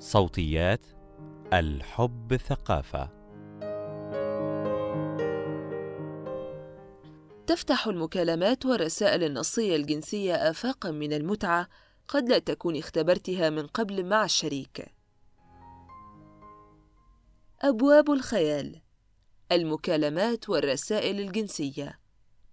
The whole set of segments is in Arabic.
صوتيات الحب ثقافة. تفتح المكالمات والرسائل النصية الجنسية آفاقا من المتعة قد لا تكون اختبرتها من قبل مع الشريك. أبواب الخيال المكالمات والرسائل الجنسية.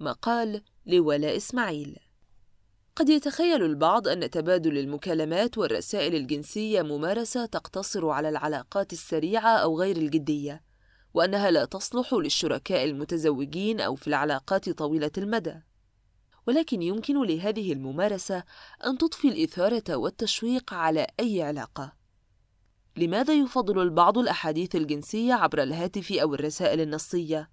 مقال لولاء إسماعيل. قد يتخيل البعض أن تبادل المكالمات والرسائل الجنسية ممارسة تقتصر على العلاقات السريعة أو غير الجدية، وأنها لا تصلح للشركاء المتزوجين أو في العلاقات طويلة المدى. ولكن يمكن لهذه الممارسة أن تضفي الإثارة والتشويق على أي علاقة. لماذا يفضل البعض الأحاديث الجنسية عبر الهاتف أو الرسائل النصية؟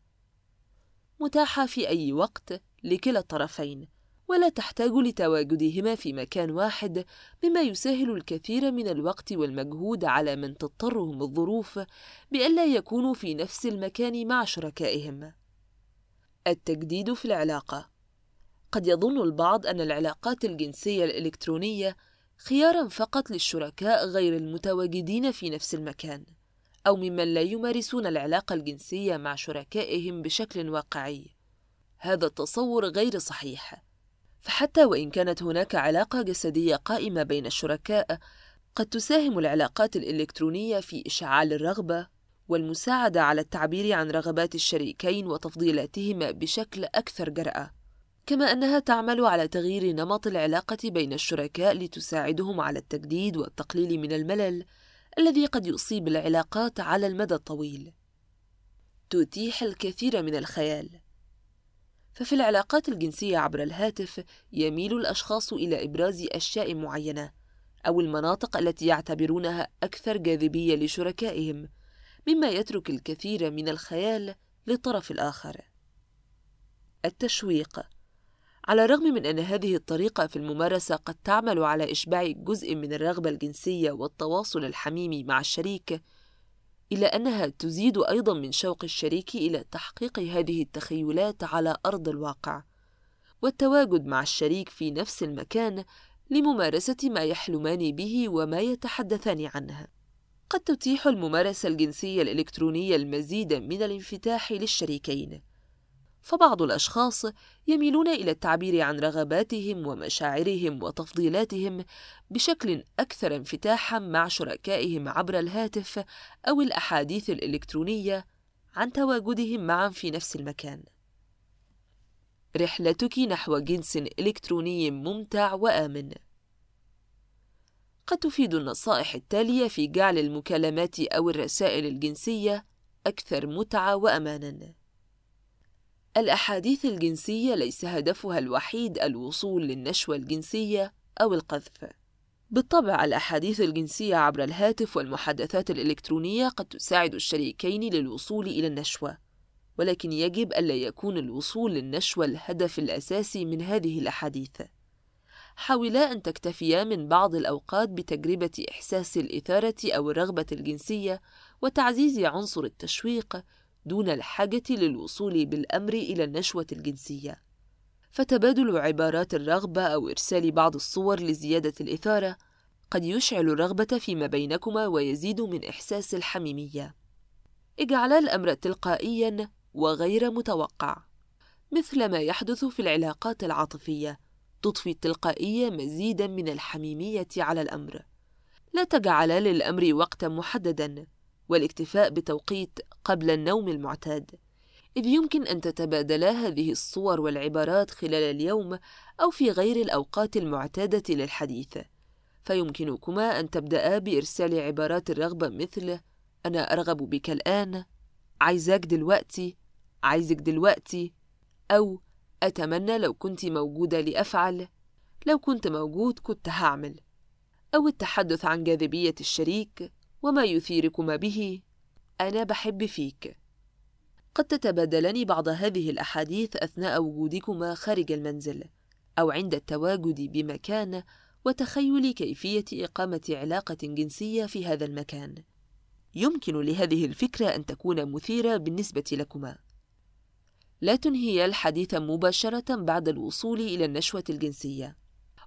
متاحة في أي وقت لكلا الطرفين، ولا تحتاج لتواجدهما في مكان واحد مما يسهل الكثير من الوقت والمجهود على من تضطرهم الظروف بألا يكونوا في نفس المكان مع شركائهم. التجديد في العلاقة. قد يظن البعض أن العلاقات الجنسية الإلكترونية خيارا فقط للشركاء غير المتواجدين في نفس المكان أو ممن لا يمارسون العلاقة الجنسية مع شركائهم بشكل واقعي. هذا التصور غير صحيح. فحتى وإن كانت هناك علاقة جسدية قائمة بين الشركاء قد تساهم العلاقات الإلكترونية في إشعال الرغبة والمساعدة على التعبير عن رغبات الشريكين وتفضيلاتهما بشكل أكثر جرأة. كما أنها تعمل على تغيير نمط العلاقة بين الشركاء لتساعدهم على التجديد والتقليل من الملل الذي قد يصيب العلاقات على المدى الطويل. تتيح الكثير من الخيال. ففي العلاقات الجنسية عبر الهاتف يميل الأشخاص إلى إبراز أشياء معينة أو المناطق التي يعتبرونها أكثر جاذبية لشركائهم مما يترك الكثير من الخيال للطرف الآخر. التشويق. على الرغم من أن هذه الطريقة في الممارسة قد تعمل على إشباع جزء من الرغبة الجنسية والتواصل الحميمي مع الشريك إلا أنها تزيد أيضا من شوق الشريك إلى تحقيق هذه التخيلات على أرض الواقع. والتواجد مع الشريك في نفس المكان لممارسة ما يحلمان به وما يتحدثان عنه. قد تتيح الممارسة الجنسية الإلكترونية المزيد من الانفتاح للشريكين. فبعض الأشخاص يميلون إلى التعبير عن رغباتهم ومشاعرهم وتفضيلاتهم بشكل أكثر انفتاحا مع شركائهم عبر الهاتف أو الأحاديث الإلكترونية عن تواجدهم معا في نفس المكان. رحلتك نحو جنس إلكتروني ممتع وآمن. قد تفيد النصائح التالية في جعل المكالمات أو الرسائل الجنسية أكثر متعة وامانا. الأحاديث الجنسية ليس هدفها الوحيد الوصول للنشوة الجنسية أو القذف. بالطبع الأحاديث الجنسية عبر الهاتف والمحادثات الإلكترونية قد تساعد الشريكين للوصول إلى النشوة، ولكن يجب ألا يكون الوصول للنشوة الهدف الأساسي من هذه الأحاديث. حاولا أن تكتفيا من بعض الأوقات بتجربة إحساس الإثارة أو الرغبة الجنسية وتعزيز عنصر التشويق دون الحاجة للوصول بالأمر إلى النشوة الجنسية. فتبادل عبارات الرغبة أو إرسال بعض الصور لزيادة الإثارة قد يشعل الرغبة فيما بينكما ويزيد من إحساس الحميمية. اجعلا الأمر تلقائيًا وغير متوقع، مثل ما يحدث في العلاقات العاطفية، تضفي التلقائية مزيدًا من الحميمية على الأمر. لا تجعلا للأمر وقتًا محددًا، والاكتفاء بتوقيت قبل النوم المعتاد. إذ يمكن أن تتبادلا هذه الصور والعبارات خلال اليوم أو في غير الأوقات المعتادة للحديث. فيمكنكما أن تبدأ بإرسال عبارات الرغبة مثل أنا أرغب بك الآن عايزاك دلوقتي عايزك دلوقتي أو أتمنى لو كنت موجودة لأفعل لو كنت موجود كنت هعمل أو التحدث عن جاذبية الشريك وما يثيركما به. أنا بحب فيك. قد تتبادلان بعض هذه الأحاديث أثناء وجودكما خارج المنزل أو عند التواجد بمكان وتخيل كيفية إقامة علاقة جنسية في هذا المكان. يمكن لهذه الفكرة أن تكون مثيرة بالنسبة لكما. لا تنهيا الحديث مباشرة بعد الوصول إلى النشوة الجنسية.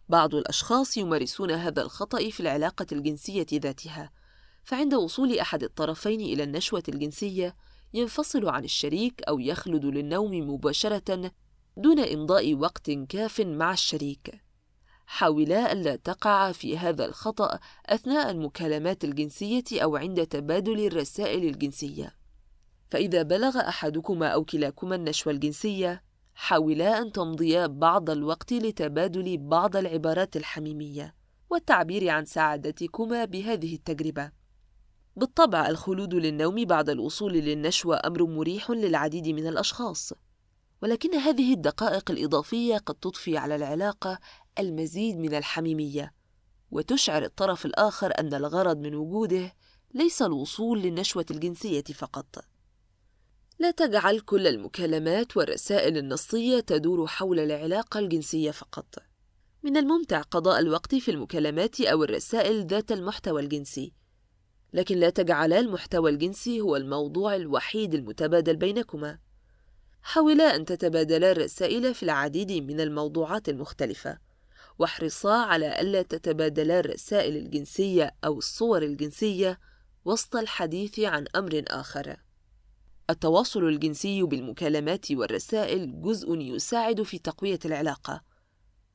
بعض الأشخاص يمارسون هذا الخطأ في العلاقة الجنسية ذاتها فعند وصول أحد الطرفين إلى النشوة الجنسية ينفصل عن الشريك أو يخلد للنوم مباشرة دون إمضاء وقت كاف مع الشريك. حاولا ألا تقع في هذا الخطأ أثناء المكالمات الجنسية أو عند تبادل الرسائل الجنسية. فإذا بلغ أحدكما أو كلاكما النشوة الجنسية، حاولا أن تمضيا بعض الوقت لتبادل بعض العبارات الحميمية والتعبير عن سعادتكما بهذه التجربة. بالطبع الخلود للنوم بعد الوصول للنشوة أمر مريح للعديد من الأشخاص، ولكن هذه الدقائق الإضافية قد تضفي على العلاقة المزيد من الحميمية، وتشعر الطرف الآخر أن الغرض من وجوده ليس الوصول للنشوة الجنسية فقط. لا تجعل كل المكالمات والرسائل النصية تدور حول العلاقة الجنسية فقط. من الممتع قضاء الوقت في المكالمات أو الرسائل ذات المحتوى الجنسي، لكن لا تجعلا المحتوى الجنسي هو الموضوع الوحيد المتبادل بينكما. حاولا أن تتبادلا الرسائل في العديد من الموضوعات المختلفة، واحرصا على ألا تتبادلا الرسائل الجنسية أو الصور الجنسية وسط الحديث عن أمر آخر. التواصل الجنسي بالمكالمات والرسائل جزء يساعد في تقوية العلاقة،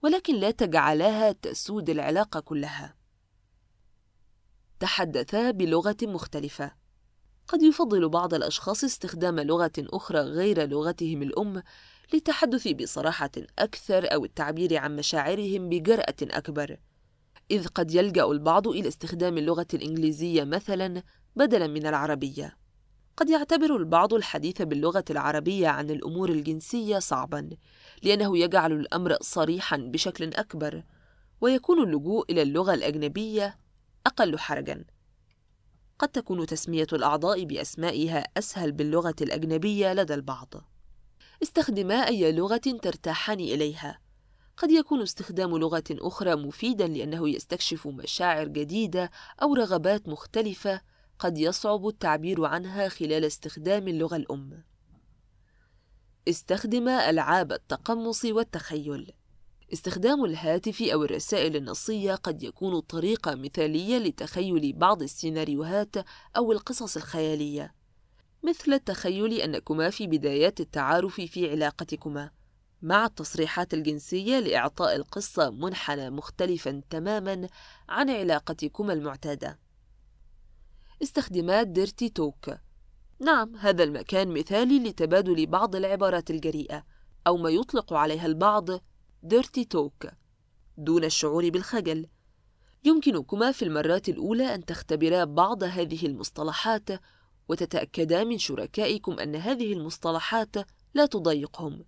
ولكن لا تجعلاها تسود العلاقة كلها. تحدثا بلغة مختلفة. قد يفضل بعض الأشخاص استخدام لغة أخرى غير لغتهم الأم للتحدث بصراحة أكثر أو التعبير عن مشاعرهم بجرأة أكبر. إذ قد يلجأ البعض إلى استخدام اللغة الإنجليزية مثلاً بدلاً من العربية. قد يعتبر البعض الحديث باللغة العربية عن الأمور الجنسية صعباً، لأنه يجعل الأمر صريحاً بشكل أكبر، ويكون اللجوء إلى اللغة الأجنبية أقل حرجاً. قد تكون تسمية الأعضاء بأسمائها أسهل باللغة الأجنبية لدى البعض. استخدما أي لغة ترتاحان إليها. قد يكون استخدام لغة أخرى مفيداً لأنه يستكشف مشاعر جديدة أو رغبات مختلفة قد يصعب التعبير عنها خلال استخدام اللغة الأم. استخدم ألعاب التقمص والتخيل. استخدام الهاتف أو الرسائل النصية قد يكون طريقة مثالية لتخيل بعض السيناريوهات أو القصص الخيالية، مثل التخيل أنكما في بدايات التعارف في علاقتكما، مع التصريحات الجنسية لإعطاء القصة منحنى مختلفا تماما عن علاقتكما المعتادة. استخدامات ديرتي توك. نعم هذا المكان مثالي لتبادل بعض العبارات الجريئة أو ما يطلق عليها البعض ديرتي توك دون الشعور بالخجل. يمكنكما في المرات الأولى أن تختبرا بعض هذه المصطلحات وتتأكدا من شركائكم أن هذه المصطلحات لا تضايقهم.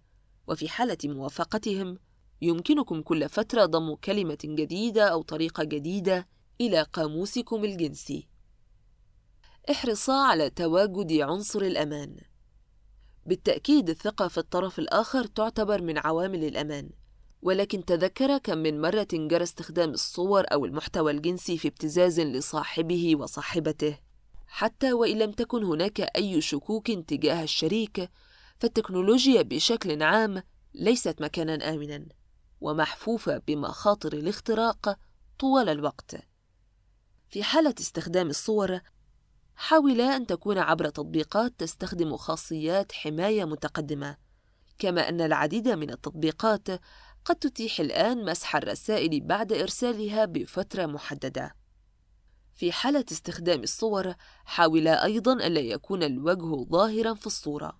وفي حالة موافقتهم يمكنكم كل فترة ضم كلمة جديدة أو طريقة جديدة إلى قاموسكم الجنسي. احرصا على تواجد عنصر الأمان. بالتأكيد الثقة في الطرف الآخر تعتبر من عوامل الأمان. ولكن تذكر كم من مرة جرى استخدام الصور أو المحتوى الجنسي في ابتزاز لصاحبه وصاحبته. حتى وإن لم تكن هناك أي شكوك تجاه الشريك فالتكنولوجيا بشكل عام ليست مكانا آمنا ومحفوفة بمخاطر الاختراق طوال الوقت. في حالة استخدام الصور حاولا أن تكون عبر تطبيقات تستخدم خاصيات حماية متقدمة كما أن العديد من التطبيقات قد تتيح الآن مسح الرسائل بعد إرسالها بفترة محددة. في حالة استخدام الصور، حاولا أيضاً ألا يكون الوجه ظاهراً في الصورة.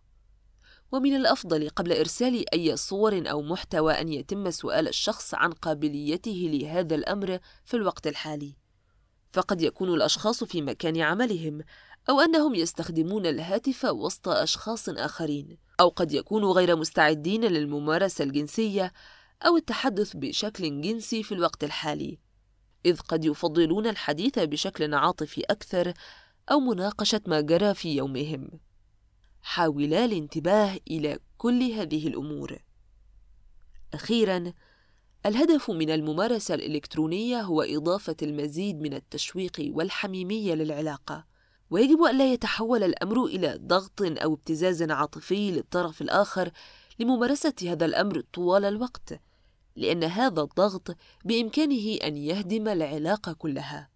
ومن الأفضل قبل إرسال أي صور أو محتوى أن يتم سؤال الشخص عن قابليته لهذا الأمر في الوقت الحالي. فقد يكون الأشخاص في مكان عملهم، أو أنهم يستخدمون الهاتف وسط أشخاص آخرين، أو قد يكونوا غير مستعدين للممارسة الجنسية أو التحدث بشكل جنسي في الوقت الحالي، إذ قد يفضلون الحديث بشكل عاطفي أكثر أو مناقشة ما جرى في يومهم. حاولا الانتباه إلى كل هذه الأمور. أخيراً، الهدف من الممارسة الإلكترونية هو إضافة المزيد من التشويق والحميمية للعلاقة، ويجب ألا يتحول الأمر إلى ضغط أو ابتزاز عاطفي للطرف الآخر لممارسة هذا الأمر طوال الوقت. لأن هذا الضغط بإمكانه أن يهدم العلاقة كلها.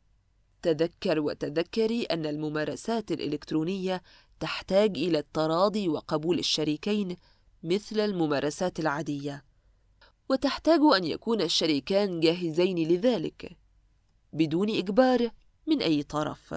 تذكر وتذكري أن الممارسات الإلكترونية تحتاج إلى التراضي وقبول الشريكين مثل الممارسات العادية وتحتاج أن يكون الشريكان جاهزين لذلك بدون إجبار من أي طرف